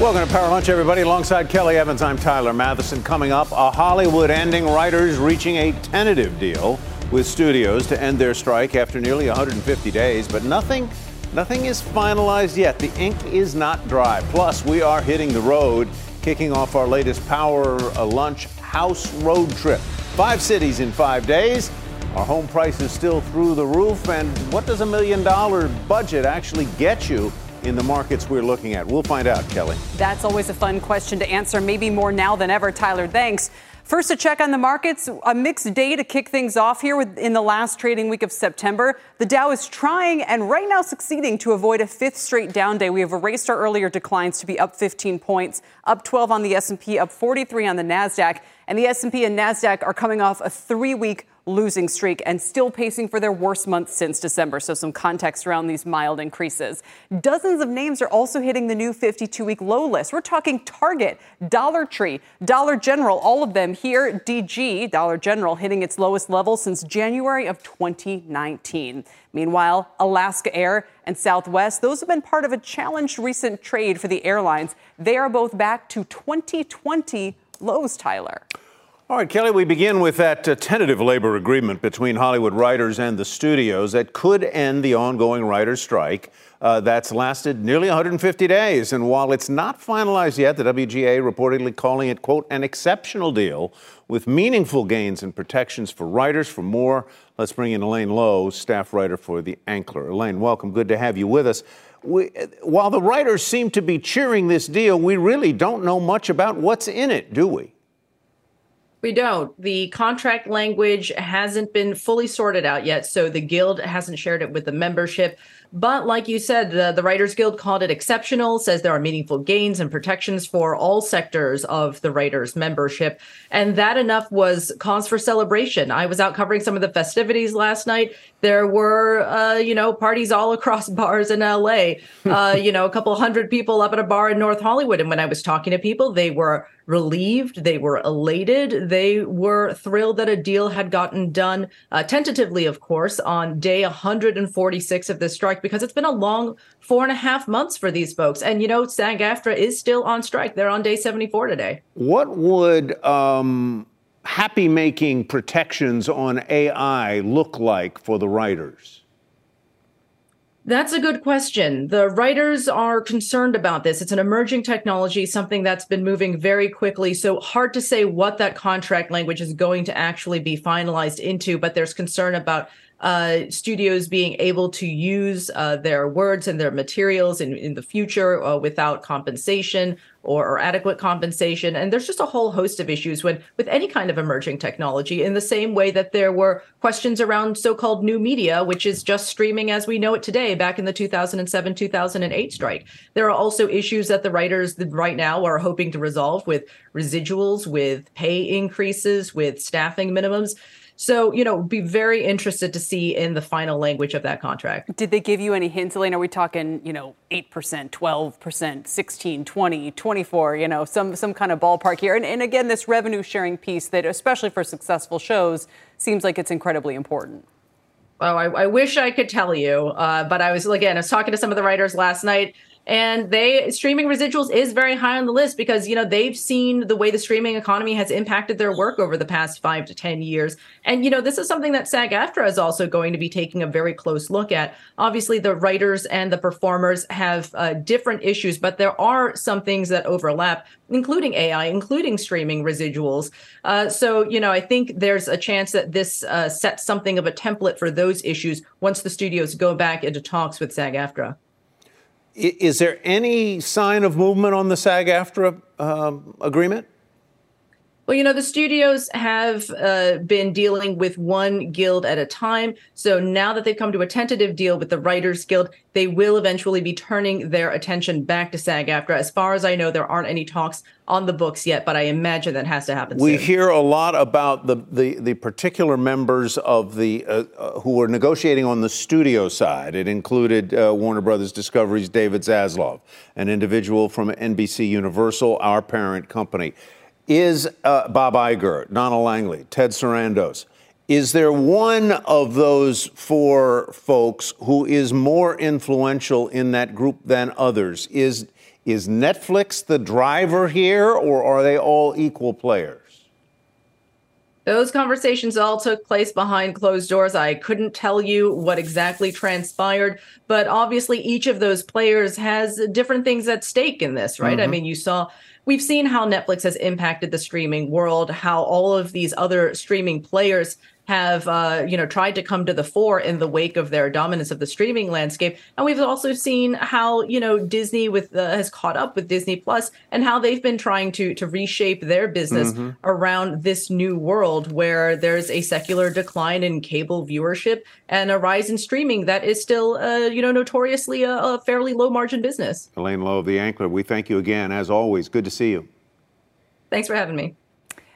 Welcome to Power Lunch, everybody. Alongside Kelly Evans, I'm Tyler Mathisen. Coming up, a Hollywood ending writers reaching a tentative deal with studios to end their strike after nearly 150 days, but nothing Nothing is finalized yet. The ink is not dry. Plus, we are hitting the road, kicking off our latest Power Lunch House Road Trip. Five cities in five days. Our home price is still through the roof. And what does a million dollar budget actually get you in the markets we're looking at? We'll find out, Kelly. That's always a fun question to answer, maybe more now than ever. Tyler, thanks. First, a check on the markets. A mixed day to kick things off here in the last trading week of September. The Dow is trying and right now succeeding to avoid a fifth straight down day. We have erased our earlier declines to be up 15 points, up 12 on the S&P, up 43 on the Nasdaq, and the S&P and Nasdaq are coming off a 3-week losing streak and still pacing for their worst month since December. So, some context around these mild increases. Dozens of names are also hitting the new 52 week low list. We're talking Target, Dollar Tree, Dollar General, all of them here. DG, Dollar General, hitting its lowest level since January of 2019. Meanwhile, Alaska Air and Southwest, those have been part of a challenged recent trade for the airlines. They are both back to 2020 lows, Tyler. All right, Kelly, we begin with that uh, tentative labor agreement between Hollywood writers and the studios that could end the ongoing writers' strike. Uh, that's lasted nearly 150 days. And while it's not finalized yet, the WGA reportedly calling it, quote, an exceptional deal with meaningful gains and protections for writers. For more, let's bring in Elaine Lowe, staff writer for The Ankler. Elaine, welcome. Good to have you with us. We, while the writers seem to be cheering this deal, we really don't know much about what's in it, do we? We don't. The contract language hasn't been fully sorted out yet, so the guild hasn't shared it with the membership. But like you said, the, the Writers Guild called it exceptional, says there are meaningful gains and protections for all sectors of the writers' membership. And that enough was cause for celebration. I was out covering some of the festivities last night. There were, uh, you know, parties all across bars in LA. Uh, you know, a couple hundred people up at a bar in North Hollywood. And when I was talking to people, they were relieved, they were elated, they were thrilled that a deal had gotten done, uh, tentatively, of course, on day 146 of the strike, because it's been a long four and a half months for these folks. And, you know, SAG AFTRA is still on strike. They're on day 74 today. What would um, happy making protections on AI look like for the writers? That's a good question. The writers are concerned about this. It's an emerging technology, something that's been moving very quickly. So hard to say what that contract language is going to actually be finalized into, but there's concern about uh, studios being able to use uh, their words and their materials in, in the future uh, without compensation or, or, adequate compensation. And there's just a whole host of issues when with any kind of emerging technology, in the same way that there were questions around so-called new media, which is just streaming as we know it today, back in the 2007 2008 strike. There are also issues that the writers right now are hoping to resolve with residuals, with pay increases, with staffing minimums. So, you know, be very interested to see in the final language of that contract. Did they give you any hints, Elaine? Are we talking, you know, 8%, 12%, 16, 20, 24, you know, some, some kind of ballpark here? And, and again, this revenue sharing piece that, especially for successful shows, seems like it's incredibly important. Well, I, I wish I could tell you, uh, but I was, again, I was talking to some of the writers last night and they streaming residuals is very high on the list because you know they've seen the way the streaming economy has impacted their work over the past five to ten years. And you know this is something that sag-aftra is also going to be taking a very close look at. Obviously the writers and the performers have uh, different issues but there are some things that overlap including ai including streaming residuals. Uh, so you know i think there's a chance that this uh, sets something of a template for those issues once the studios go back into talks with sag-aftra is there any sign of movement on the SAG AFTRA um, agreement? Well, you know, the studios have uh, been dealing with one guild at a time. So now that they've come to a tentative deal with the Writers Guild, they will eventually be turning their attention back to SAG AFTRA. As far as I know, there aren't any talks on the books yet, but I imagine that has to happen we soon. hear a lot about the, the, the particular members of the uh, uh, who were negotiating on the studio side. It included uh, Warner Brothers Discovery's David Zaslav, an individual from NBC Universal, our parent company is uh, Bob Iger, Donna Langley, Ted Sarandos. Is there one of those four folks who is more influential in that group than others? Is, is Netflix the driver here, or are they all equal players? Those conversations all took place behind closed doors. I couldn't tell you what exactly transpired, but obviously each of those players has different things at stake in this, right? Mm-hmm. I mean, you saw we've seen how Netflix has impacted the streaming world, how all of these other streaming players have uh, you know tried to come to the fore in the wake of their dominance of the streaming landscape. And we've also seen how you know disney with uh, has caught up with disney plus and how they've been trying to to reshape their business mm-hmm. around this new world where there's a secular decline in cable viewership and a rise in streaming that is still uh, you know notoriously a, a fairly low margin business. Elaine lowe of the ankler we thank you again as always. Good to see you. Thanks for having me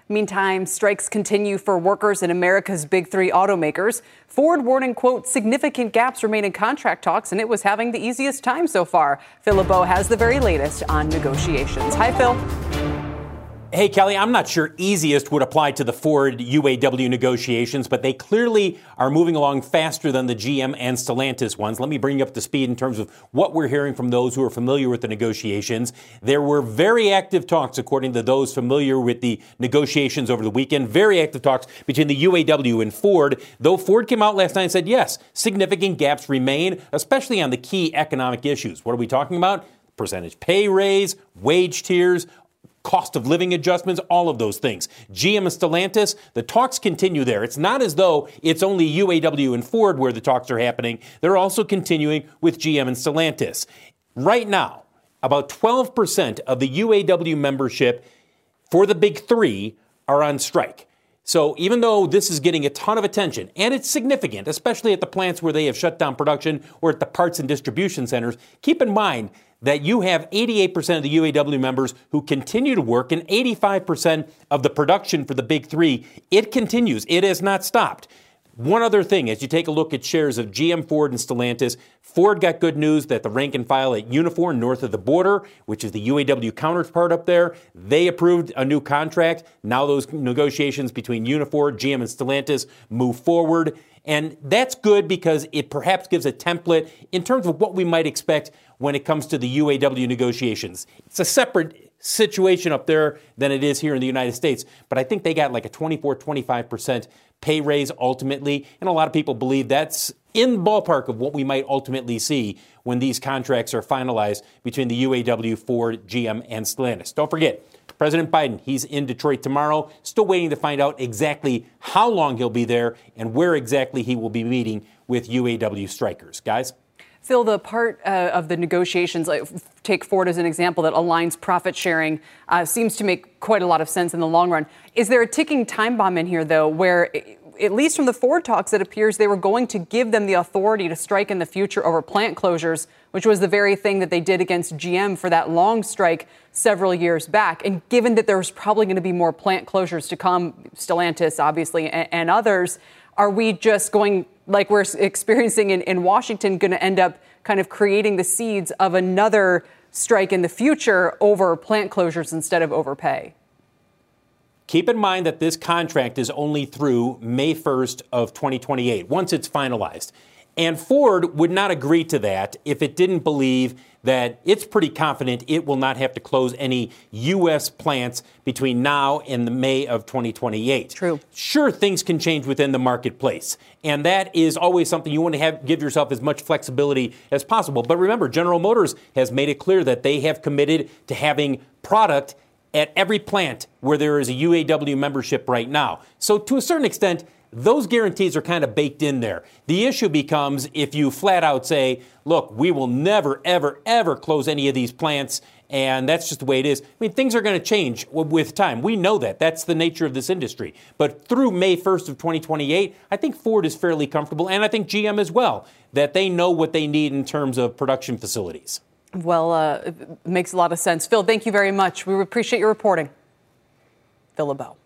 Meantime, strikes continue for workers in America's big three automakers. Ford warning, quote, significant gaps remain in contract talks, and it was having the easiest time so far. Phil LeBeau has the very latest on negotiations. Hi, Phil. Hey, Kelly, I'm not sure easiest would apply to the Ford UAW negotiations, but they clearly are moving along faster than the GM and Stellantis ones. Let me bring you up to speed in terms of what we're hearing from those who are familiar with the negotiations. There were very active talks, according to those familiar with the negotiations over the weekend, very active talks between the UAW and Ford, though Ford came out last night and said, yes, significant gaps remain, especially on the key economic issues. What are we talking about? Percentage pay raise, wage tiers, cost of living adjustments, all of those things. GM and Stellantis, the talks continue there. It's not as though it's only UAW and Ford where the talks are happening. They're also continuing with GM and Stellantis. Right now, about 12% of the UAW membership for the big three are on strike. So even though this is getting a ton of attention, and it's significant, especially at the plants where they have shut down production or at the parts and distribution centers, keep in mind that you have 88% of the UAW members who continue to work and 85% of the production for the big three. It continues. It has not stopped. One other thing, as you take a look at shares of GM, Ford, and Stellantis, Ford got good news that the rank and file at Unifor north of the border, which is the UAW counterpart up there, they approved a new contract. Now those negotiations between Unifor, GM, and Stellantis move forward. And that's good because it perhaps gives a template in terms of what we might expect when it comes to the UAW negotiations. It's a separate situation up there than it is here in the United States, but I think they got like a 24, 25% pay raise ultimately, and a lot of people believe that's in the ballpark of what we might ultimately see when these contracts are finalized between the UAW, Ford, GM, and Stellantis. Don't forget, President Biden, he's in Detroit tomorrow, still waiting to find out exactly how long he'll be there and where exactly he will be meeting with UAW strikers. Guys? Phil, the part uh, of the negotiations, like, take Ford as an example, that aligns profit sharing, uh, seems to make quite a lot of sense in the long run. Is there a ticking time bomb in here, though, where, at least from the Ford talks, it appears they were going to give them the authority to strike in the future over plant closures, which was the very thing that they did against GM for that long strike several years back? And given that there's probably going to be more plant closures to come, Stellantis, obviously, and, and others, are we just going, like we're experiencing in, in Washington, going to end up kind of creating the seeds of another strike in the future over plant closures instead of overpay? Keep in mind that this contract is only through May 1st of 2028, once it's finalized. And Ford would not agree to that if it didn't believe that it's pretty confident it will not have to close any U.S. plants between now and the May of 2028. True. Sure, things can change within the marketplace, and that is always something you want to have give yourself as much flexibility as possible. But remember, General Motors has made it clear that they have committed to having product at every plant where there is a UAW membership right now. So to a certain extent, those guarantees are kind of baked in there. The issue becomes if you flat out say, look, we will never, ever, ever close any of these plants and that's just the way it is. I mean, things are going to change with time. We know that. That's the nature of this industry. But through May 1st of 2028, I think Ford is fairly comfortable, and I think GM as well, that they know what they need in terms of production facilities. Well, uh, it makes a lot of sense. Phil, thank you very much. We appreciate your reporting. Phil LeBeau.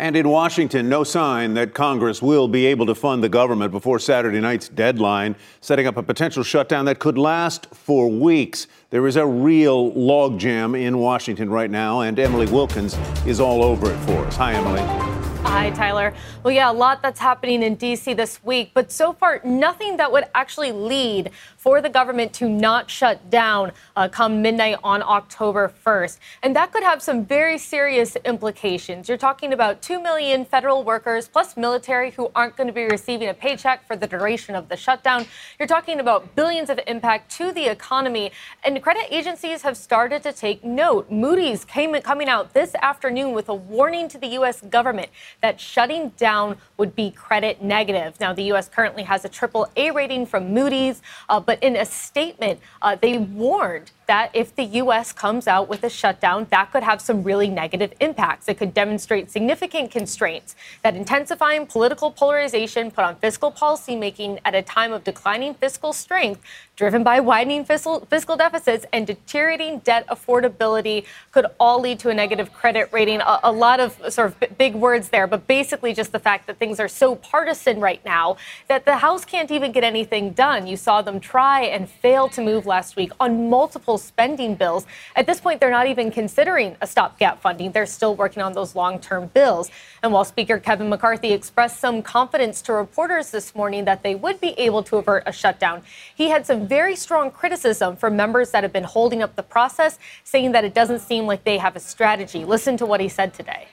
And in Washington, no sign that Congress will be able to fund the government before Saturday night's deadline, setting up a potential shutdown that could last for weeks. There is a real logjam in Washington right now, and Emily Wilkins is all over it for us. Hi, Emily. Hi, Tyler. Well, yeah, a lot that's happening in D.C. this week, but so far, nothing that would actually lead for the government to not shut down uh, come midnight on October 1st. And that could have some very serious implications. You're talking about 2 million federal workers plus military who aren't going to be receiving a paycheck for the duration of the shutdown. You're talking about billions of impact to the economy. And credit agencies have started to take note. Moody's came coming out this afternoon with a warning to the U.S. government that shutting down would be credit negative. Now, the U.S. currently has a triple A rating from Moody's, uh, but in a statement, uh, they warned that if the U.S. comes out with a shutdown, that could have some really negative impacts. It could demonstrate significant constraints that intensifying political polarization put on fiscal policymaking at a time of declining fiscal strength, driven by widening fiscal, fiscal deficits and deteriorating debt affordability, could all lead to a negative credit rating. A, a lot of sort of b- big words there, but basically just the fact that things are so partisan right now that the House can't even get anything done. You saw them try and fail to move last week on multiple spending bills. At this point, they're not even considering a stopgap funding. They're still working on those long term bills. And while Speaker Kevin McCarthy expressed some confidence to reporters this morning that they would be able to avert a shutdown, he had some very strong criticism from members that have been holding up the process, saying that it doesn't seem like they have a strategy. Listen to what he said today.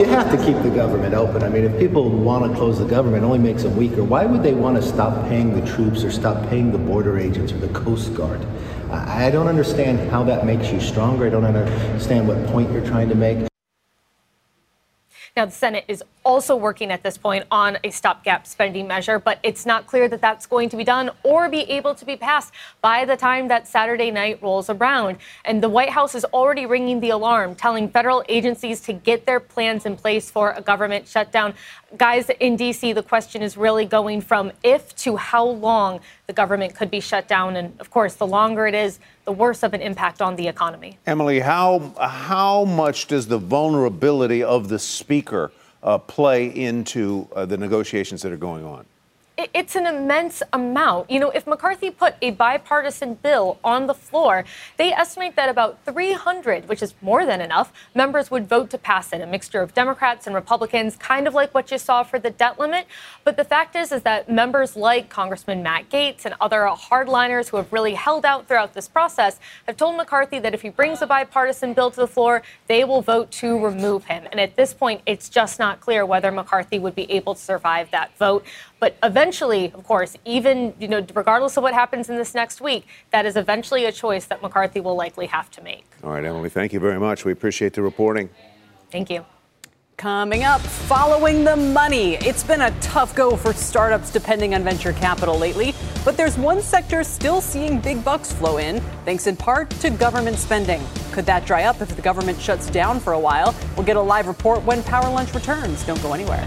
You have to keep the government open. I mean, if people want to close the government, it only makes them weaker. Why would they want to stop paying the troops or stop paying the border agents or the Coast Guard? I don't understand how that makes you stronger. I don't understand what point you're trying to make. Now, the Senate is also working at this point on a stopgap spending measure, but it's not clear that that's going to be done or be able to be passed by the time that Saturday night rolls around. And the White House is already ringing the alarm, telling federal agencies to get their plans in place for a government shutdown. Guys, in D.C., the question is really going from if to how long the government could be shut down. And of course, the longer it is, the worse of an impact on the economy. Emily, how, how much does the vulnerability of the speaker uh, play into uh, the negotiations that are going on? It's an immense amount. You know, if McCarthy put a bipartisan bill on the floor, they estimate that about 300, which is more than enough, members would vote to pass it, a mixture of Democrats and Republicans, kind of like what you saw for the debt limit. But the fact is, is that members like Congressman Matt Gaetz and other hardliners who have really held out throughout this process have told McCarthy that if he brings a bipartisan bill to the floor, they will vote to remove him. And at this point, it's just not clear whether McCarthy would be able to survive that vote. But eventually, of course, even you know, regardless of what happens in this next week, that is eventually a choice that McCarthy will likely have to make. All right, Emily, thank you very much. We appreciate the reporting. Thank you. Coming up, following the money. It's been a tough go for startups depending on venture capital lately, but there's one sector still seeing big bucks flow in, thanks in part to government spending. Could that dry up if the government shuts down for a while? We'll get a live report when Power Lunch returns. Don't go anywhere.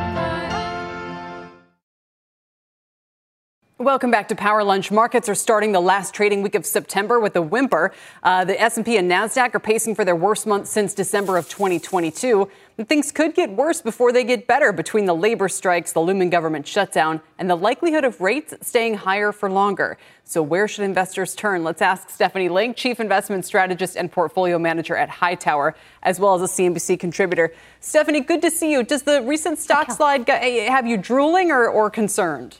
Welcome back to Power Lunch. Markets are starting the last trading week of September with a whimper. Uh, the S&P and Nasdaq are pacing for their worst month since December of 2022. And things could get worse before they get better between the labor strikes, the looming government shutdown, and the likelihood of rates staying higher for longer. So where should investors turn? Let's ask Stephanie Link, Chief Investment Strategist and Portfolio Manager at Hightower, as well as a CNBC contributor. Stephanie, good to see you. Does the recent stock slide have you drooling or, or concerned?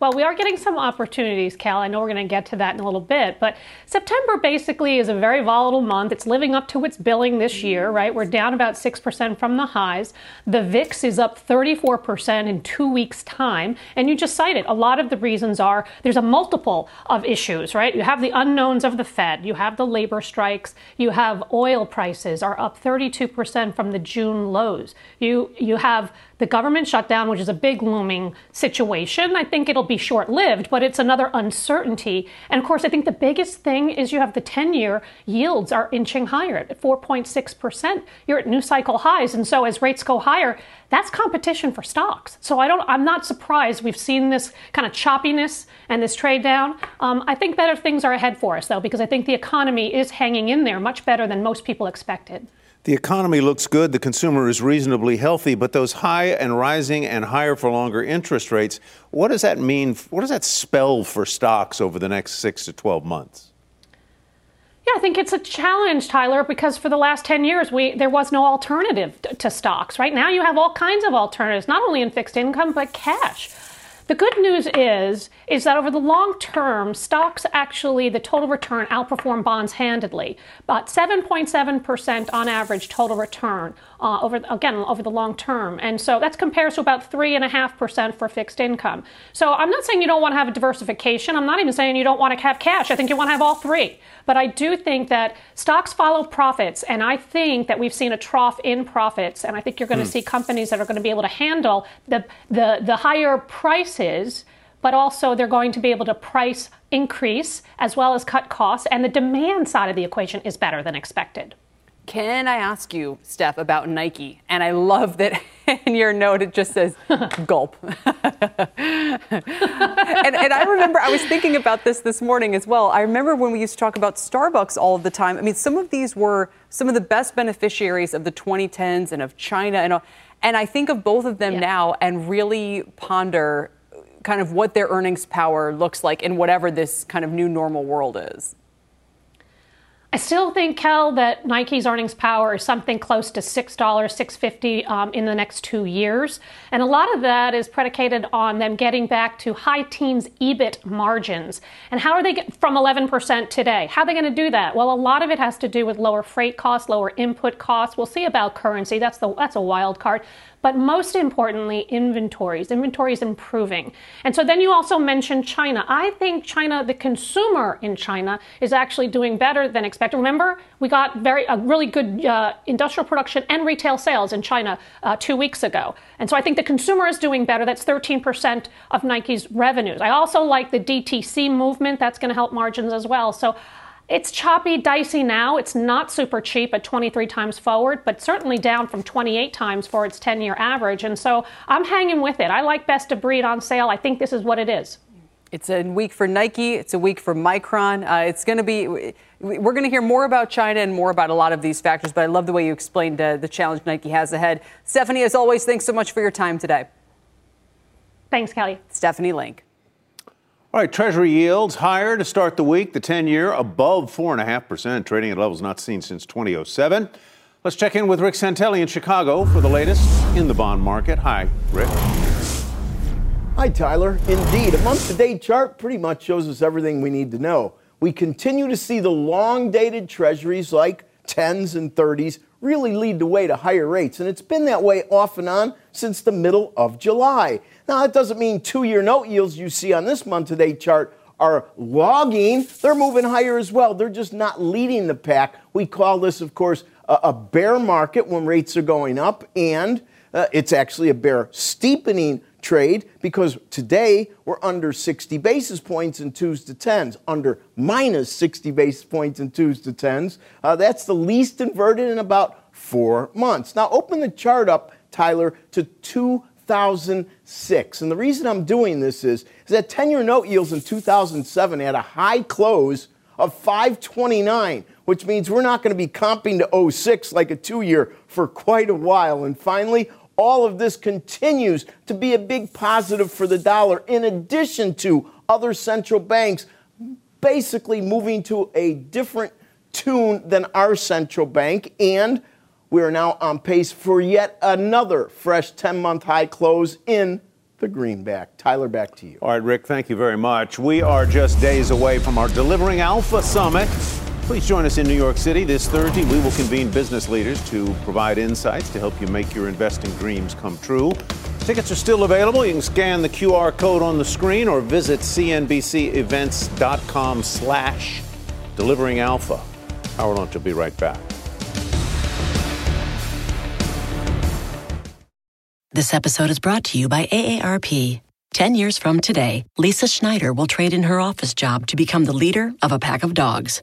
well, we are getting some opportunities, Cal. I know we're going to get to that in a little bit, but September basically is a very volatile month. It's living up to its billing this year, mm-hmm. right? We're down about 6% from the highs. The VIX is up 34% in two weeks' time. And you just cited a lot of the reasons are there's a multiple of issues, right? You have the unknowns of the Fed, you have the labor strikes, you have oil prices are up 32% from the June lows. You, you have the government shutdown, which is a big looming situation. I think it'll be short lived, but it's another uncertainty. And of course, I think the biggest thing is you have the 10 year yields are inching higher at 4.6%. You're at new cycle highs. And so as rates go higher, that's competition for stocks. So I don't, I'm not surprised we've seen this kind of choppiness and this trade down. Um, I think better things are ahead for us, though, because I think the economy is hanging in there much better than most people expected. The economy looks good, the consumer is reasonably healthy, but those high and rising and higher for longer interest rates, what does that mean? What does that spell for stocks over the next six to 12 months? Yeah, I think it's a challenge, Tyler, because for the last 10 years, we there was no alternative to stocks. Right now, you have all kinds of alternatives, not only in fixed income, but cash. The good news is is that over the long term, stocks actually the total return outperform bonds handedly, about 7.7% on average total return uh, over again over the long term, and so that compares to about three and a half percent for fixed income. So I'm not saying you don't want to have a diversification. I'm not even saying you don't want to have cash. I think you want to have all three. But I do think that stocks follow profits, and I think that we've seen a trough in profits, and I think you're going to mm. see companies that are going to be able to handle the the, the higher prices but also they're going to be able to price increase as well as cut costs, and the demand side of the equation is better than expected. Can I ask you, Steph, about Nike? And I love that in your note it just says gulp. and, and, I remember I was thinking about this this morning as well. I remember when we used to talk about Starbucks all of the time. I mean, some of these were some of the best beneficiaries of the 2010s and of China and all. And I think of both of them yeah. now and really ponder kind of what their earnings power looks like in whatever this kind of new normal world is. I still think, Kel, that Nike's earnings power is something close to $6, $6.50 um, in the next two years. And a lot of that is predicated on them getting back to high teens EBIT margins. And how are they get from 11% today? How are they going to do that? Well, a lot of it has to do with lower freight costs, lower input costs. We'll see about currency. That's, the, that's a wild card but most importantly, inventories. Inventories improving. And so then you also mentioned China. I think China, the consumer in China, is actually doing better than expected. Remember, we got very a really good uh, industrial production and retail sales in China uh, two weeks ago. And so I think the consumer is doing better. That's 13% of Nike's revenues. I also like the DTC movement. That's going to help margins as well. So it's choppy, dicey now. It's not super cheap at 23 times forward, but certainly down from 28 times for its 10 year average. And so I'm hanging with it. I like best of breed on sale. I think this is what it is. It's a week for Nike. It's a week for Micron. Uh, it's going to be, we're going to hear more about China and more about a lot of these factors, but I love the way you explained uh, the challenge Nike has ahead. Stephanie, as always, thanks so much for your time today. Thanks, Kelly. Stephanie Link. All right, Treasury yields higher to start the week. The 10 year above 4.5%, trading at levels not seen since 2007. Let's check in with Rick Santelli in Chicago for the latest in the bond market. Hi, Rick. Hi, Tyler. Indeed, a month to date chart pretty much shows us everything we need to know. We continue to see the long dated treasuries like 10s and 30s really lead the way to higher rates, and it's been that way off and on since the middle of July. Now, that doesn't mean two year note yields you see on this month to date chart are logging. They're moving higher as well. They're just not leading the pack. We call this, of course, a, bear market when rates are going up, and uh, it's actually a bear steepening trade because today we're under 60 basis points in twos to tens, under minus 60 basis points in twos to tens. Uh, that's the least inverted in about four months. Now, open the chart up, Tyler, to 2006. And the reason I'm doing this is, is that 10 year note yields in 2007 had a high close of 529, which means we're not going to be comping to 06 like a two year for quite a while. And finally, all of this continues to be a big positive for the dollar, in addition to other central banks basically moving to a different tune than our central bank. And we are now on pace for yet another fresh 10 month high close in the greenback. Tyler, back to you. All right, Rick, thank you very much. We are just days away from our Delivering Alpha Summit. Please join us in New York City this Thursday. We will convene business leaders to provide insights to help you make your investing dreams come true. Tickets are still available. You can scan the QR code on the screen or visit cnbcevents.com slash delivering alpha. Power Lunch will be right back. This episode is brought to you by AARP. Ten years from today, Lisa Schneider will trade in her office job to become the leader of a pack of dogs.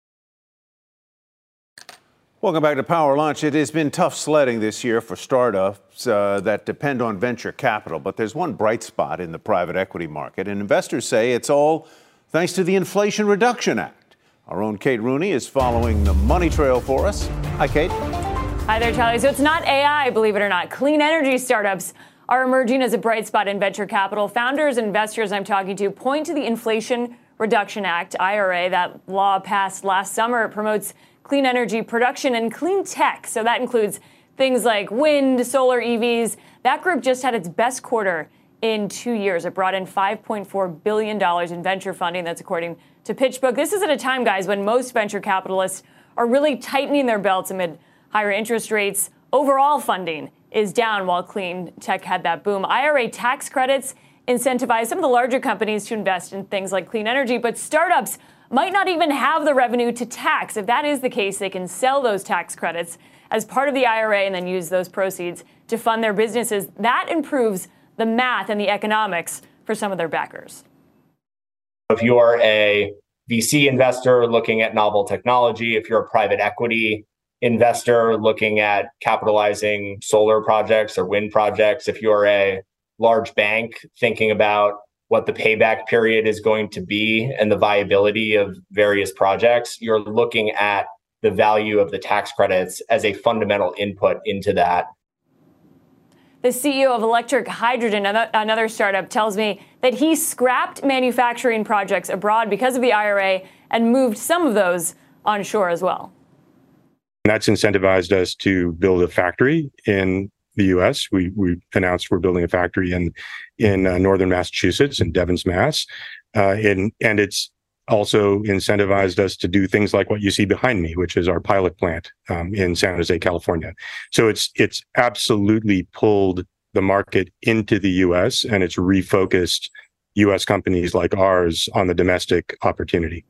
Welcome back to Power Lunch. It has been tough sledding this year for startups uh, that depend on venture capital, but there's one bright spot in the private equity market, and investors say it's all thanks to the Inflation Reduction Act. Our own Kate Rooney is following the money trail for us. Hi, Kate. Hi there, Charlie. So it's not AI, believe it or not. Clean energy startups are emerging as a bright spot in venture capital. Founders and investors I'm talking to point to the Inflation Reduction Act, IRA, that law passed last summer. It promotes clean energy production and clean tech. So that includes things like wind, solar, EVs. That group just had its best quarter in two years. It brought in $5.4 billion in venture funding. That's according to PitchBook. This is at a time, guys, when most venture capitalists are really tightening their belts amid higher interest rates. Overall funding is down while clean tech had that boom. IRA tax credits incentivize some of the larger companies to invest in things like clean energy, but startups might not even have the revenue to tax. If that is the case, they can sell those tax credits as part of the IRA and then use those proceeds to fund their businesses. That improves the math and the economics for some of their backers. If you are a VC investor looking at novel technology, if you're a private equity investor looking at capitalizing solar projects or wind projects, if you're a large bank thinking about what the payback period is going to be and the viability of various projects, you're looking at the value of the tax credits as a fundamental input into that. The CEO of Electric Hydrogen, another startup, tells me that he scrapped manufacturing projects abroad because of the IRA and moved some of those onshore as well. That's incentivized us to build a factory in the U.S. We we announced we're building a factory in in uh, northern Massachusetts in Devens, Mass. Uh, and and it's also incentivized us to do things like what you see behind me, which is our pilot plant um, in San Jose, California. So it's it's absolutely pulled the market into the U.S. and it's refocused U.S. companies like ours on the domestic opportunity.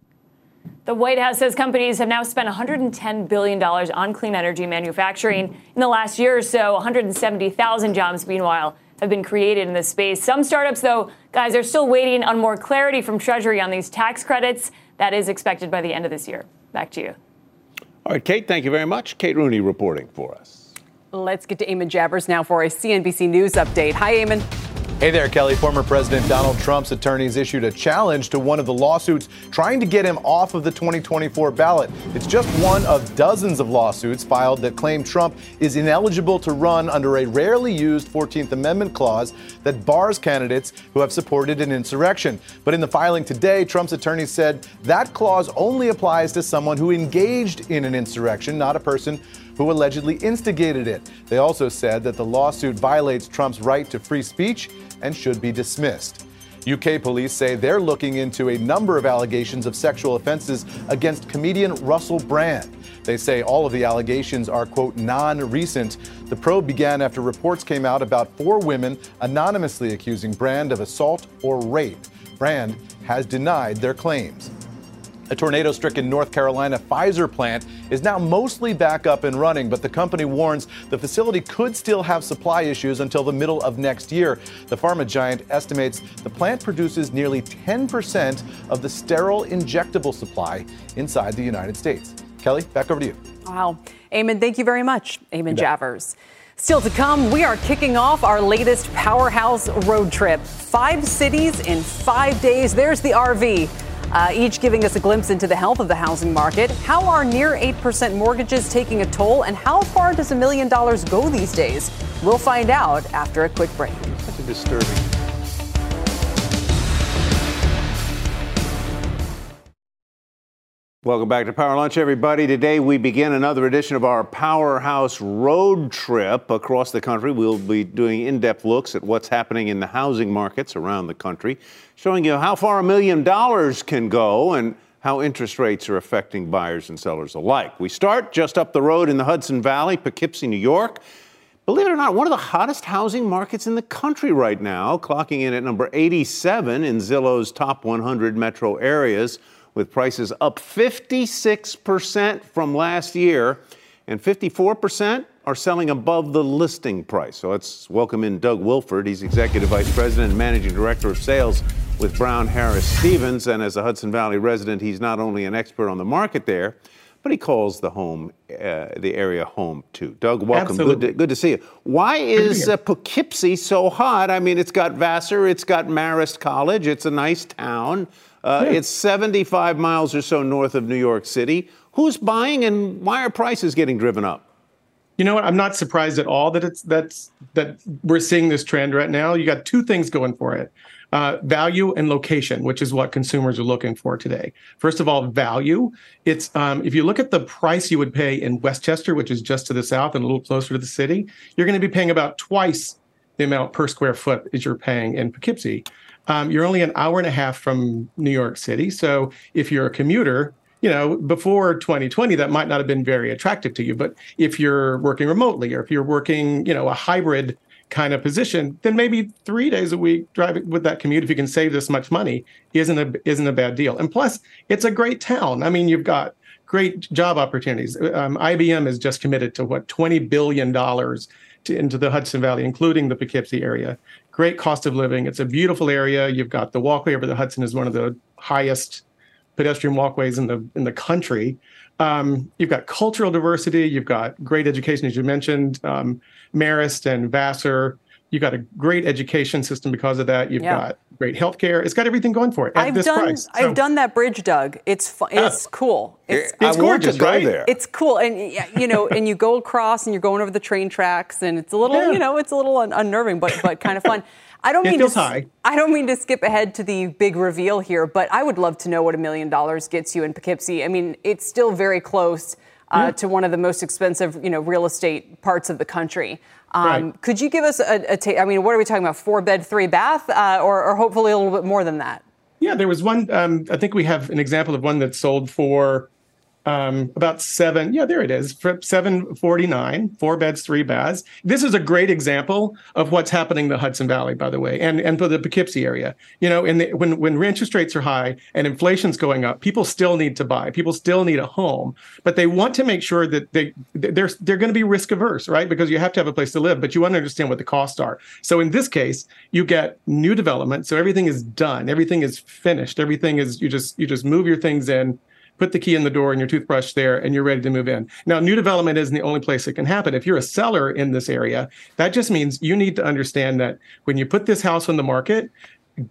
The White House says companies have now spent $110 billion on clean energy manufacturing in the last year or so. 170,000 jobs, meanwhile, have been created in this space. Some startups, though, guys, are still waiting on more clarity from Treasury on these tax credits. That is expected by the end of this year. Back to you. All right, Kate, thank you very much. Kate Rooney reporting for us. Let's get to Eamon Javers now for a CNBC News update. Hi, Eamon. Hey there, Kelly. Former President Donald Trump's attorneys issued a challenge to one of the lawsuits trying to get him off of the 2024 ballot. It's just one of dozens of lawsuits filed that claim Trump is ineligible to run under a rarely used 14th Amendment clause that bars candidates who have supported an insurrection. But in the filing today, Trump's attorneys said that clause only applies to someone who engaged in an insurrection, not a person who allegedly instigated it. They also said that the lawsuit violates Trump's right to free speech and should be dismissed. UK police say they're looking into a number of allegations of sexual offenses against comedian Russell Brand. They say all of the allegations are, quote, non recent. The probe began after reports came out about four women anonymously accusing Brand of assault or rape. Brand has denied their claims. A tornado stricken North Carolina Pfizer plant is now mostly back up and running, but the company warns the facility could still have supply issues until the middle of next year. The pharma giant estimates the plant produces nearly 10% of the sterile injectable supply inside the United States. Kelly, back over to you. Wow. Eamon, thank you very much. Eamon Javers. Still to come, we are kicking off our latest powerhouse road trip. Five cities in five days. There's the RV uh, each giving us a glimpse into the health of the housing market. How are near 8% mortgages taking a toll, and how far does a million dollars go these days? We'll find out after a quick break. That's a disturbing. Welcome back to Power Lunch, everybody. Today we begin another edition of our Powerhouse Road Trip across the country. We'll be doing in depth looks at what's happening in the housing markets around the country, showing you how far a million dollars can go and how interest rates are affecting buyers and sellers alike. We start just up the road in the Hudson Valley, Poughkeepsie, New York. Believe it or not, one of the hottest housing markets in the country right now, clocking in at number 87 in Zillow's top 100 metro areas with prices up 56% from last year, and 54% are selling above the listing price. So let's welcome in Doug Wilford. He's Executive Vice President and Managing Director of Sales with Brown Harris Stevens. And as a Hudson Valley resident, he's not only an expert on the market there, but he calls the home, uh, the area home too. Doug, welcome. Good to, good to, see you. Why is uh, Poughkeepsie so hot? I mean, it's got Vassar, it's got Marist College, it's a nice town. Uh, yeah. It's 75 miles or so north of New York City. Who's buying and why are prices getting driven up? You know what? I'm not surprised at all that it's that's that we're seeing this trend right now. You got two things going for it. Uh, value and location, which is what consumers are looking for today. First of all, value. It's um, if you look at the price you would pay in Westchester, which is just to the south and a little closer to the city, you're going to be paying about twice the amount per square foot as you're paying in Poughkeepsie. Um, you're only an hour and a half from New York City. So if you're a commuter, you know, before 2020, that might not have been very attractive to you. But if you're working remotely or if you're working, you know, a hybrid kind of position, then maybe three days a week driving with that commute, if you can save this much money, isn't a isn't a bad deal. And plus, it's a great town. I mean, you've got great job opportunities. Um, IBM is just committed to what 20 billion dollars into the Hudson Valley, including the Poughkeepsie area great cost of living. It's a beautiful area. You've got the walkway over the Hudson is one of the highest pedestrian walkways in the in the country. Um, you've got cultural diversity. You've got great education, as you mentioned, um, Marist and Vassar. You've got a great education system because of that. You've yeah. got great healthcare. It's got everything going for it at I've this done, price. So, I've done that bridge, Doug. It's fu- it's cool. It's, it's gorgeous, right? There. It's cool, and you know, and you go across, and you're going over the train tracks, and it's a little, yeah. you know, it's a little un- unnerving, but but kind of fun. I don't it mean feels to, high. I don't mean to skip ahead to the big reveal here, but I would love to know what a million dollars gets you in Poughkeepsie. I mean, it's still very close uh, yeah. to one of the most expensive, you know, real estate parts of the country. Um, right. Could you give us a, a ta- I mean, what are we talking about? Four bed, three bath, uh, or, or, hopefully a little bit more than that? Yeah, there was one. Um, I think we have an example of one that sold for um, about seven. Yeah, there it is. Seven forty nine, four beds, three baths. This is a great example of what's happening in the Hudson Valley, by the way, and and for the Poughkeepsie area. You know, in the, when when interest rates are high and inflation's going up, people still need to buy. People still need a home, but they want to make sure that they they're they're going to be risk averse, right? Because you have to have a place to live, but you want to understand what the costs are. So in this case, you get new development, so everything is done, everything is finished, everything is you just you just move your things in put the key in the door and your toothbrush there, and you're ready to move in. Now, new development isn't the only place it can happen. If you're a seller in this area, that just means you need to understand that when you put this house on the market,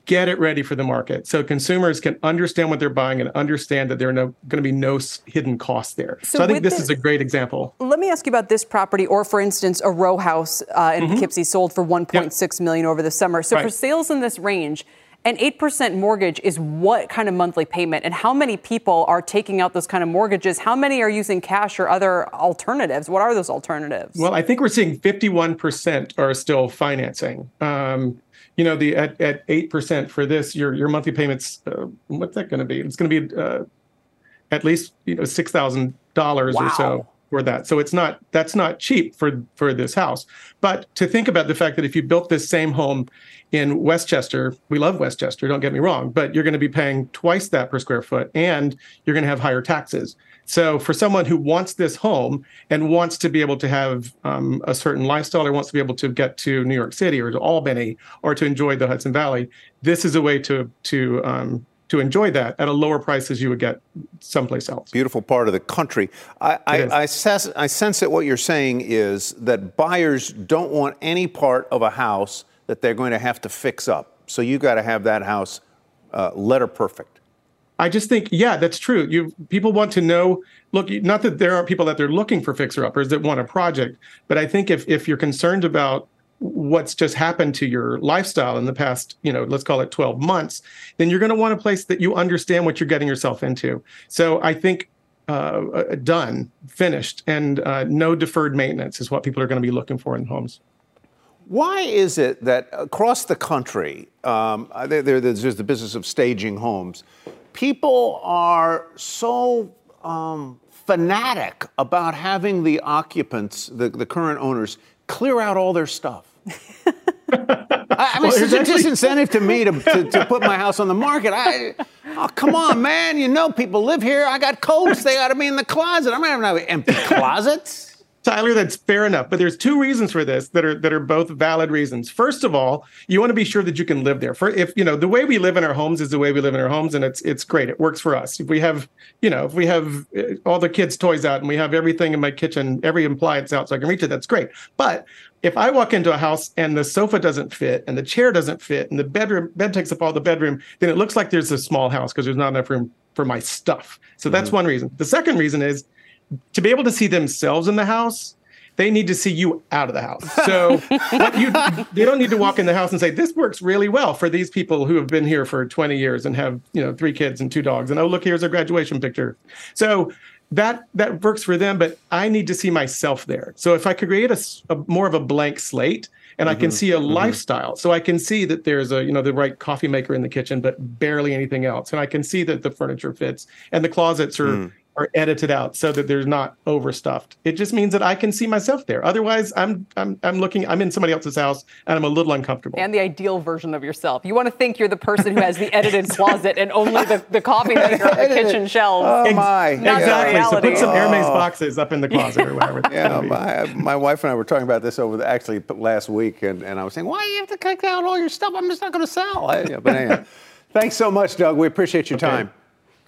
get it ready for the market so consumers can understand what they're buying and understand that there are no, going to be no hidden costs there. So, so I think this the, is a great example. Let me ask you about this property, or for instance, a row house uh, in mm-hmm. Poughkeepsie sold for 1.6 yep. million over the summer. So right. for sales in this range, An 8% mortgage is what kind of monthly payment? And how many people are taking out those kind of mortgages? How many are using cash or other alternatives? What are those alternatives? Well, I think we're seeing 51% are still financing. Um, you know, the at, at 8% for this, your, your monthly payments, uh, what's that going to be? It's going to be uh, at least, you know, $6,000 wow. or so for that. So it's not that's not cheap for for this house. But to think about the fact that if you built this same home in Westchester, we love Westchester, don't get me wrong, but you're going to be paying twice that per square foot and you're going to have higher taxes. So for someone who wants this home and wants to be able to have um, a certain lifestyle or wants to be able to get to New York City or to Albany or to enjoy the Hudson Valley, this is a way to to um, to enjoy that at a lower price as you would get someplace else. Beautiful part of the country. I, I, I, sense, I sense that what you're saying is that buyers don't want any part of a house that they're going to have to fix up. So you got to have that house uh, letter perfect. I just think, yeah, that's true. You people want to know. Look, not that there aren't people that they're looking for fixer uppers that want a project, but I think if if you're concerned about what's just happened to your lifestyle in the past, you know, let's call it 12 months, then you're going to want a place that you understand what you're getting yourself into. So I think uh, uh, done, finished, and uh, no deferred maintenance is what people are going to be looking for in homes. Why is it that across the country, um, there, there's the business of staging homes, people are so um, fanatic about having the occupants, the, the current owners, clear out all their stuff? I, I mean, well, it's a disincentive to me to, to, to, put my house on the market. I, oh, come on, man. You know, people live here. I got coats. They ought to be in the closet. I'm not having empty closets. Tyler, that's fair enough. But there's two reasons for this that are that are both valid reasons. First of all, you want to be sure that you can live there. For if you know the way we live in our homes is the way we live in our homes, and it's it's great. It works for us. If we have you know if we have uh, all the kids' toys out and we have everything in my kitchen, every appliance out, so I can reach it, that's great. But if I walk into a house and the sofa doesn't fit and the chair doesn't fit and the bedroom bed takes up all the bedroom, then it looks like there's a small house because there's not enough room for my stuff. So that's mm-hmm. one reason. The second reason is to be able to see themselves in the house they need to see you out of the house. So you, they don't need to walk in the house and say, this works really well for these people who have been here for 20 years and have, you know, three kids and two dogs. And oh, look, here's a graduation picture. So that that works for them, but I need to see myself there. So if I could create a, a more of a blank slate and mm-hmm. I can mm-hmm. see a mm-hmm. lifestyle. So I can see that there's a, you know, the right coffee maker in the kitchen, but barely anything else. And I can see that the furniture fits and the closets are mm are edited out so that they're not overstuffed. It just means that I can see myself there. Otherwise, I'm I'm I'm looking. I'm in somebody else's house and I'm a little uncomfortable. And the ideal version of yourself. You want to think you're the person who has the edited closet and only the, the coffee maker on the kitchen shelves. Oh my! Not exactly. So put some Hermes oh. boxes up in the closet or whatever. yeah, my, my wife and I were talking about this over the, actually last week, and, and I was saying, why do you have to cut out all your stuff? I'm just not going to sell. I, yeah, but anyway, thanks so much, Doug. We appreciate your okay. time.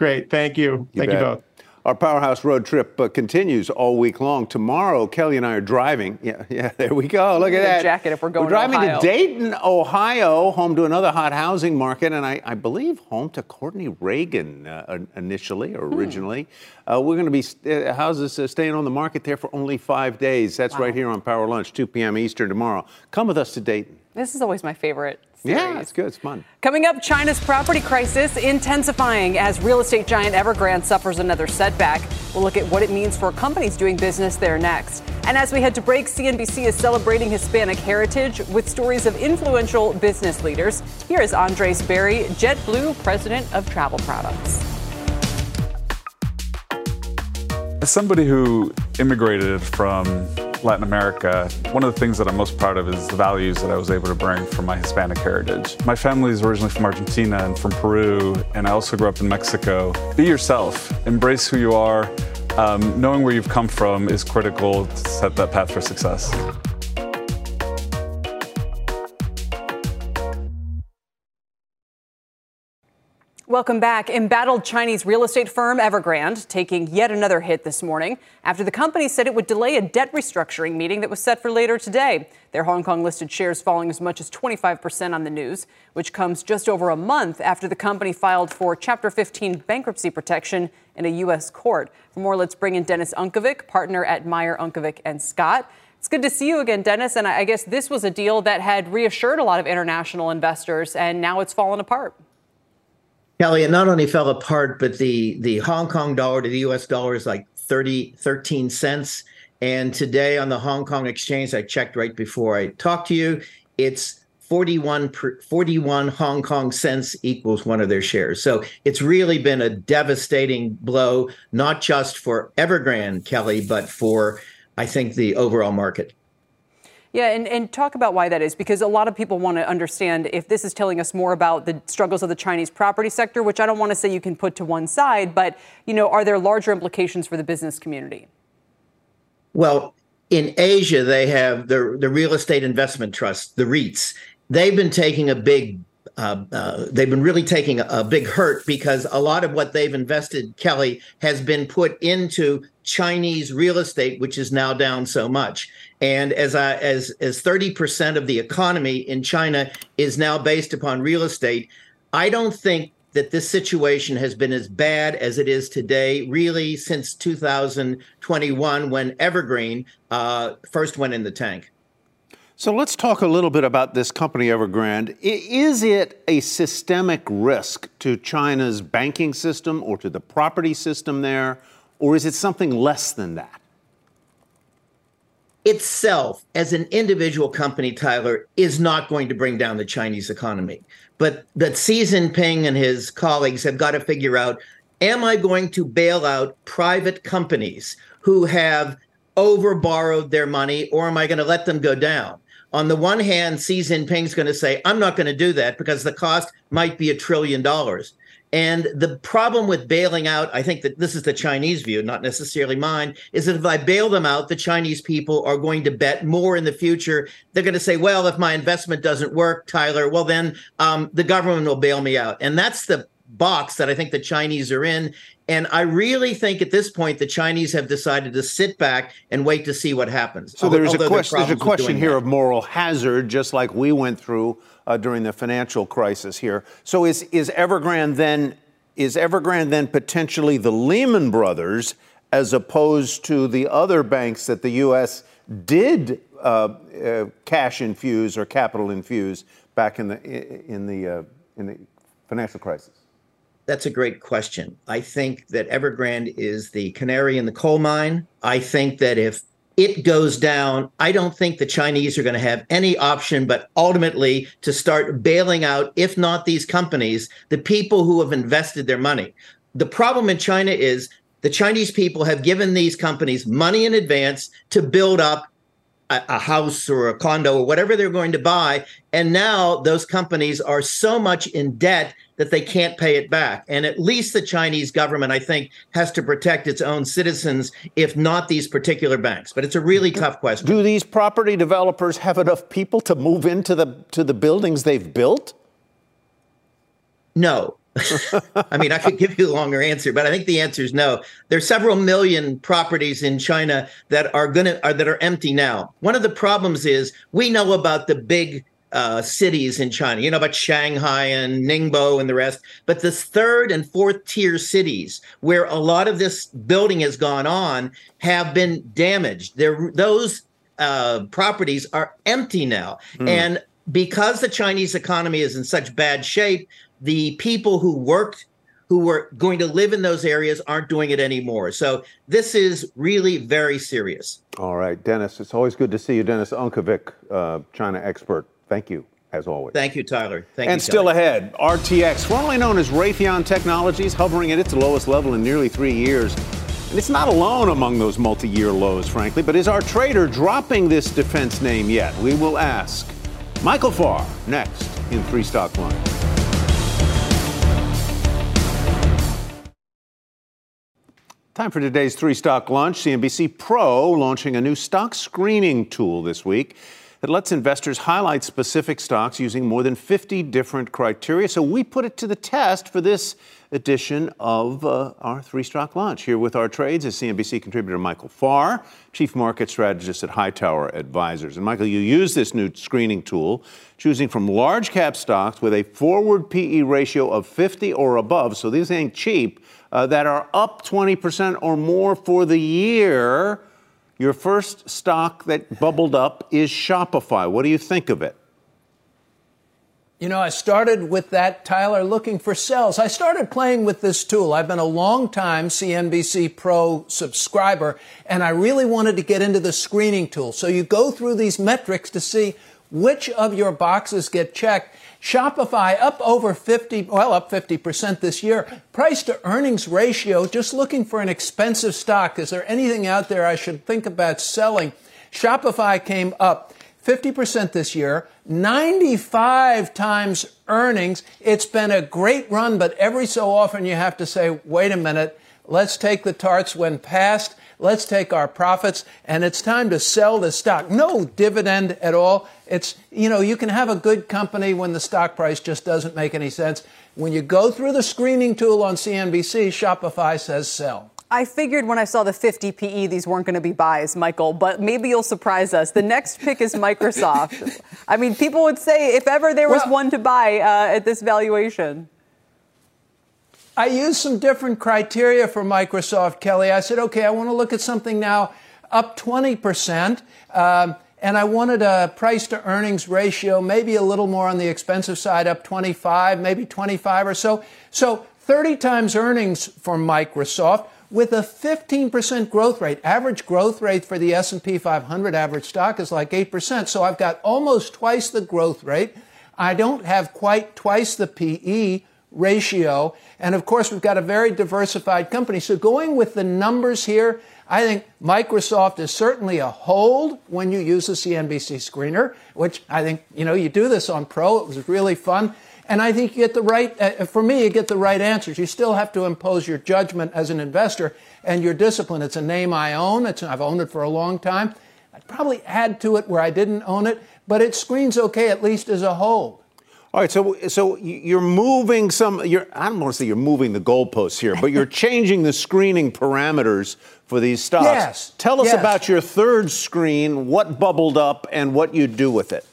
Great. Thank you. you Thank bet. you both. Our Powerhouse road trip uh, continues all week long. Tomorrow, Kelly and I are driving. Yeah, yeah, there we go. Look at that. Jacket if we're going we're driving to, to, Dayton, Ohio, home to another hot housing market, and I, I believe home to Courtney Reagan uh, initially or hmm. originally. Hmm. Uh, we're going to be uh, houses uh, staying on the market there for only five days. That's wow. right here on Power Lunch, 2 p.m. Eastern tomorrow. Come with us to Dayton. This is always my favorite. Series. Yeah, it's good. It's fun. Coming up, China's property crisis intensifying as real estate giant Evergrande suffers another setback. We'll look at what it means for companies doing business there next. And as we head to break, CNBC is celebrating Hispanic heritage with stories of influential business leaders. Here is Andres Barry, JetBlue president of Travel Products. As somebody who immigrated from Latin America, one of the things that I'm most proud of is the values that I was able to bring from my Hispanic heritage. My family is originally from Argentina and from Peru, and I also grew up in Mexico. Be yourself, embrace who you are. Um, knowing where you've come from is critical to set that path for success. Welcome back. Embattled Chinese real estate firm Evergrande taking yet another hit this morning after the company said it would delay a debt restructuring meeting that was set for later today. Their Hong Kong listed shares falling as much as 25% on the news, which comes just over a month after the company filed for Chapter 15 bankruptcy protection in a U.S. court. For more, let's bring in Dennis Unkovic, partner at Meyer Unkovic and Scott. It's good to see you again, Dennis. And I guess this was a deal that had reassured a lot of international investors, and now it's fallen apart. Kelly, it not only fell apart, but the, the Hong Kong dollar to the US dollar is like 30, 13 cents. And today on the Hong Kong exchange, I checked right before I talked to you, it's 41, 41 Hong Kong cents equals one of their shares. So it's really been a devastating blow, not just for Evergrande, Kelly, but for, I think, the overall market. Yeah, and, and talk about why that is, because a lot of people want to understand if this is telling us more about the struggles of the Chinese property sector, which I don't want to say you can put to one side, but you know, are there larger implications for the business community? Well, in Asia, they have the the real estate investment trust, the REITs, they've been taking a big uh, uh, they've been really taking a, a, big hurt because a lot of what they've invested, Kelly, has been put into Chinese real estate, which is now down so much. And as I, as as thirty percent of the economy in China is now based upon real estate, I don't think that this situation has been as bad as it is today, really since 2021 when Evergrande uh, first went in the tank. So let's talk a little bit about this company, Evergrande. Is it a systemic risk to China's banking system or to the property system there, or is it something less than that? Itself, as an individual company, Tyler, is not going to bring down the Chinese economy. But that Xi Jinping and his colleagues have got to figure out am I going to bail out private companies who have overborrowed their money, or am I going to let them go down? on the one hand, Xi Jinping's going to say, I'm not going to do that because the cost might be a trillion dollars. And the problem with bailing out, I think that this is the Chinese view, not necessarily mine, is that if I bail them out, the Chinese people are going to bet more in the future. They're going to say, well, if my investment doesn't work, Tyler, well, then um, the government will bail me out. And that's the box that I think the Chinese are in. And I really think at this point the Chinese have decided to sit back and wait to see what happens. So there's a question. There's a question here that. of moral hazard, just like we went through uh, during the financial crisis here. So is is Evergrande then is Evergrande then potentially the Lehman Brothers as opposed to the other banks that the U.S. did uh, uh, cash infuse or capital infuse back in the in the uh, in the financial crisis? That's a great question. I think that Evergrande is the canary in the coal mine. I think that if it goes down, I don't think the Chinese are going to have any option but ultimately to start bailing out, if not these companies, the people who have invested their money. The problem in China is the Chinese people have given these companies money in advance to build up a, a house or a condo or whatever they're going to buy. And now those companies are so much in debt that they can't pay it back. And at least the Chinese government, I think, has to protect its own citizens, if not these particular banks. But it's a really tough question. Do these property developers have enough people to move into the to the buildings they've built? No. I mean, I could give you a longer answer, but I think the answer is no. There's several million properties in China that are gonna are, that are empty now. One of the problems is we know about the big uh, cities in China. You know about Shanghai and Ningbo and the rest. But the third and fourth tier cities, where a lot of this building has gone on, have been damaged. There, those uh, properties are empty now, hmm. and because the Chinese economy is in such bad shape, the people who worked who were going to live in those areas aren't doing it anymore. So this is really very serious. All right, Dennis, it's always good to see you. Dennis Unkovic, uh, China expert. Thank you, as always. Thank you, Tyler. Thank and you, still ahead, RTX, formerly known as Raytheon Technologies, hovering at its lowest level in nearly three years. And it's not alone among those multi year lows, frankly, but is our trader dropping this defense name yet? We will ask. Michael Farr, next in Three Stock Lunch. Time for today's three stock lunch. CNBC Pro launching a new stock screening tool this week that lets investors highlight specific stocks using more than 50 different criteria. So we put it to the test for this edition of uh, our three stock launch. Here with our trades is CNBC contributor Michael Farr, chief market strategist at Hightower Advisors. And Michael, you use this new screening tool, choosing from large cap stocks with a forward PE ratio of 50 or above. So these ain't cheap, uh, that are up 20% or more for the year Your first stock that bubbled up is Shopify. What do you think of it? You know, I started with that, Tyler, looking for sells. I started playing with this tool. I've been a long time CNBC Pro subscriber, and I really wanted to get into the screening tool. So you go through these metrics to see which of your boxes get checked. Shopify up over 50, well, up 50% this year. Price to earnings ratio, just looking for an expensive stock. Is there anything out there I should think about selling? Shopify came up 50% this year, 95 times earnings. It's been a great run, but every so often you have to say, wait a minute, let's take the tarts when passed. Let's take our profits and it's time to sell the stock. No dividend at all. It's, you know, you can have a good company when the stock price just doesn't make any sense. When you go through the screening tool on CNBC, Shopify says sell. I figured when I saw the 50 PE, these weren't going to be buys, Michael, but maybe you'll surprise us. The next pick is Microsoft. I mean, people would say if ever there was well, one to buy uh, at this valuation. I used some different criteria for Microsoft, Kelly. I said, okay, I want to look at something now up 20%. Um, and I wanted a price to earnings ratio, maybe a little more on the expensive side, up 25, maybe 25 or so. So 30 times earnings for Microsoft with a 15% growth rate. Average growth rate for the S&P 500 average stock is like 8%. So I've got almost twice the growth rate. I don't have quite twice the PE ratio. And of course, we've got a very diversified company. So going with the numbers here, I think Microsoft is certainly a hold when you use the CNBC screener, which I think, you know, you do this on Pro. It was really fun. And I think you get the right, uh, for me, you get the right answers. You still have to impose your judgment as an investor and your discipline. It's a name I own. It's, I've owned it for a long time. I'd probably add to it where I didn't own it, but it screens okay at least as a whole. All right, so so you're moving some. You're, I don't want to say you're moving the goalposts here, but you're changing the screening parameters for these stocks. Yes. Tell us yes. about your third screen, what bubbled up, and what you do with it.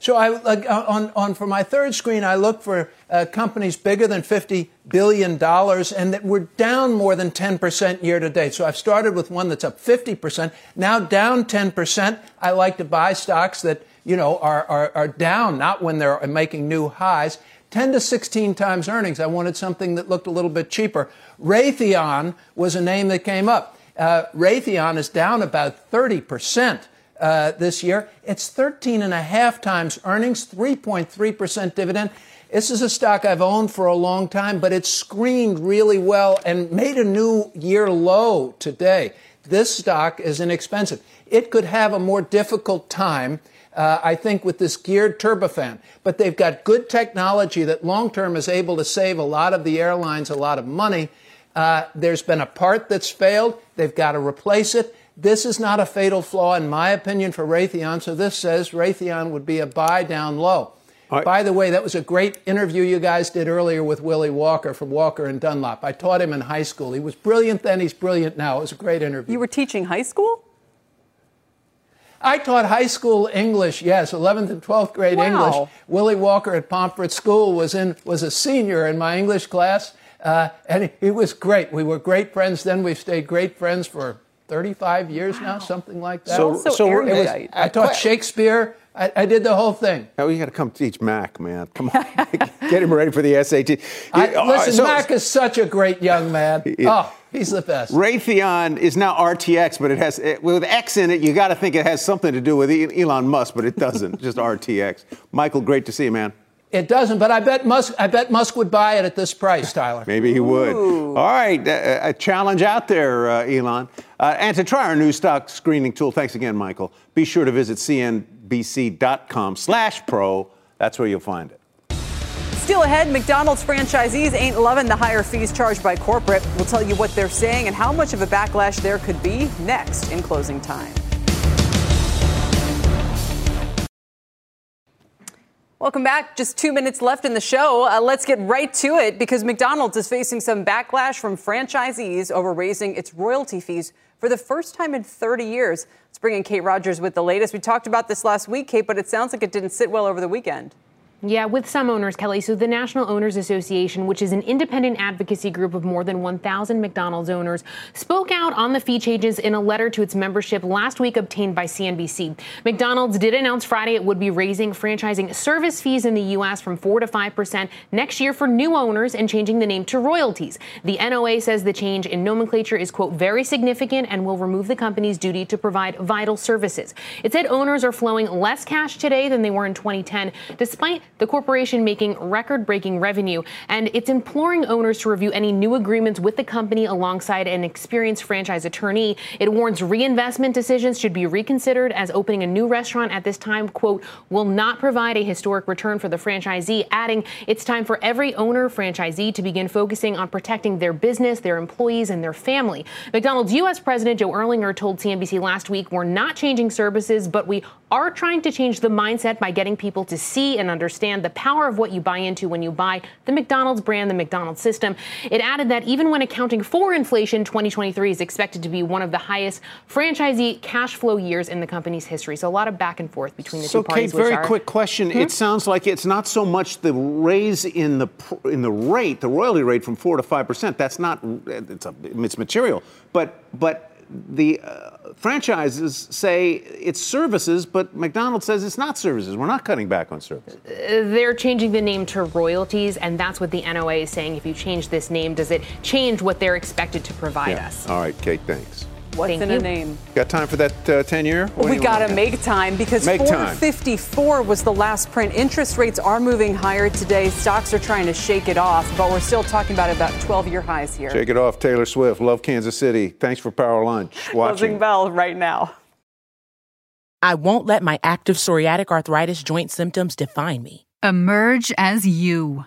So I uh, on on for my third screen, I look for uh, companies bigger than fifty billion dollars and that were down more than ten percent year to date. So I've started with one that's up fifty percent, now down ten percent. I like to buy stocks that you know are, are are down, not when they're making new highs. 10 to 16 times earnings. I wanted something that looked a little bit cheaper. Raytheon was a name that came up. Uh, Raytheon is down about 30 percent uh, this year. It's 13 and a half times earnings, 3.3% dividend. This is a stock I've owned for a long time, but it's screened really well and made a new year low today. This stock is inexpensive. It could have a more difficult time, uh, I think, with this geared turbofan. But they've got good technology that long term is able to save a lot of the airlines a lot of money. Uh, there's been a part that's failed. They've got to replace it. This is not a fatal flaw, in my opinion, for Raytheon. So this says Raytheon would be a buy down low. Right. By the way, that was a great interview you guys did earlier with Willy Walker from Walker and Dunlop. I taught him in high school. He was brilliant then, he's brilliant now. It was a great interview. You were teaching high school? I taught high school English, yes, 11th and 12th grade wow. English. Willy Walker at Pomfret School was in was a senior in my English class, uh, and he was great. We were great friends then. We've stayed great friends for 35 years wow. now, something like that. So, so, so was, I taught Shakespeare. I, I, did the whole thing. Now you got to come teach Mac, man. Come on, get him ready for the SAT. I, uh, listen, so, Mac is such a great young man. oh, he's the best. Raytheon is now RTX, but it has it, with X in it. You got to think it has something to do with Elon Musk, but it doesn't. just RTX. Michael, great to see you, man. It doesn't, but I bet Musk. I bet Musk would buy it at this price, Tyler. Maybe he would. Ooh. All right, a, a challenge out there, uh, Elon. Uh, and to try our new stock screening tool, thanks again, Michael. Be sure to visit cnbc.com/pro. That's where you'll find it. Still ahead, McDonald's franchisees ain't loving the higher fees charged by corporate. We'll tell you what they're saying and how much of a backlash there could be next in closing time. Welcome back. Just two minutes left in the show. Uh, let's get right to it because McDonald's is facing some backlash from franchisees over raising its royalty fees for the first time in 30 years. Let's bring in Kate Rogers with the latest. We talked about this last week, Kate, but it sounds like it didn't sit well over the weekend. Yeah, with some owners, Kelly. So, the National Owners Association, which is an independent advocacy group of more than 1,000 McDonald's owners, spoke out on the fee changes in a letter to its membership last week obtained by CNBC. McDonald's did announce Friday it would be raising franchising service fees in the U.S. from 4 to 5 percent next year for new owners and changing the name to royalties. The NOA says the change in nomenclature is, quote, very significant and will remove the company's duty to provide vital services. It said owners are flowing less cash today than they were in 2010, despite the corporation making record breaking revenue, and it's imploring owners to review any new agreements with the company alongside an experienced franchise attorney. It warns reinvestment decisions should be reconsidered as opening a new restaurant at this time, quote, will not provide a historic return for the franchisee, adding it's time for every owner franchisee to begin focusing on protecting their business, their employees, and their family. McDonald's U.S. President Joe Erlinger told CNBC last week, we're not changing services, but we are trying to change the mindset by getting people to see and understand the power of what you buy into when you buy the McDonald's brand, the McDonald's system. It added that even when accounting for inflation, 2023 is expected to be one of the highest franchisee cash flow years in the company's history. So a lot of back and forth between the so, two parties. Kate, very are, quick question. Hmm? It sounds like it's not so much the raise in the in the rate, the royalty rate from four to five percent. That's not it's a, it's material, but but the uh, franchises say it's services, but McDonald's says it's not services. We're not cutting back on services. They're changing the name to royalties, and that's what the NOA is saying. If you change this name, does it change what they're expected to provide yeah. us? All right, Kate, thanks. What's Thank in you. a name? Got time for that uh, 10 year? we got to make time because Make time. 454 was the last print. Interest rates are moving higher today. Stocks are trying to shake it off, but we're still talking about about 12 year highs here. Shake it off, Taylor Swift. Love Kansas City. Thanks for Power Lunch. Closing bell right now. I won't let my active psoriatic arthritis joint symptoms define me. Emerge as you.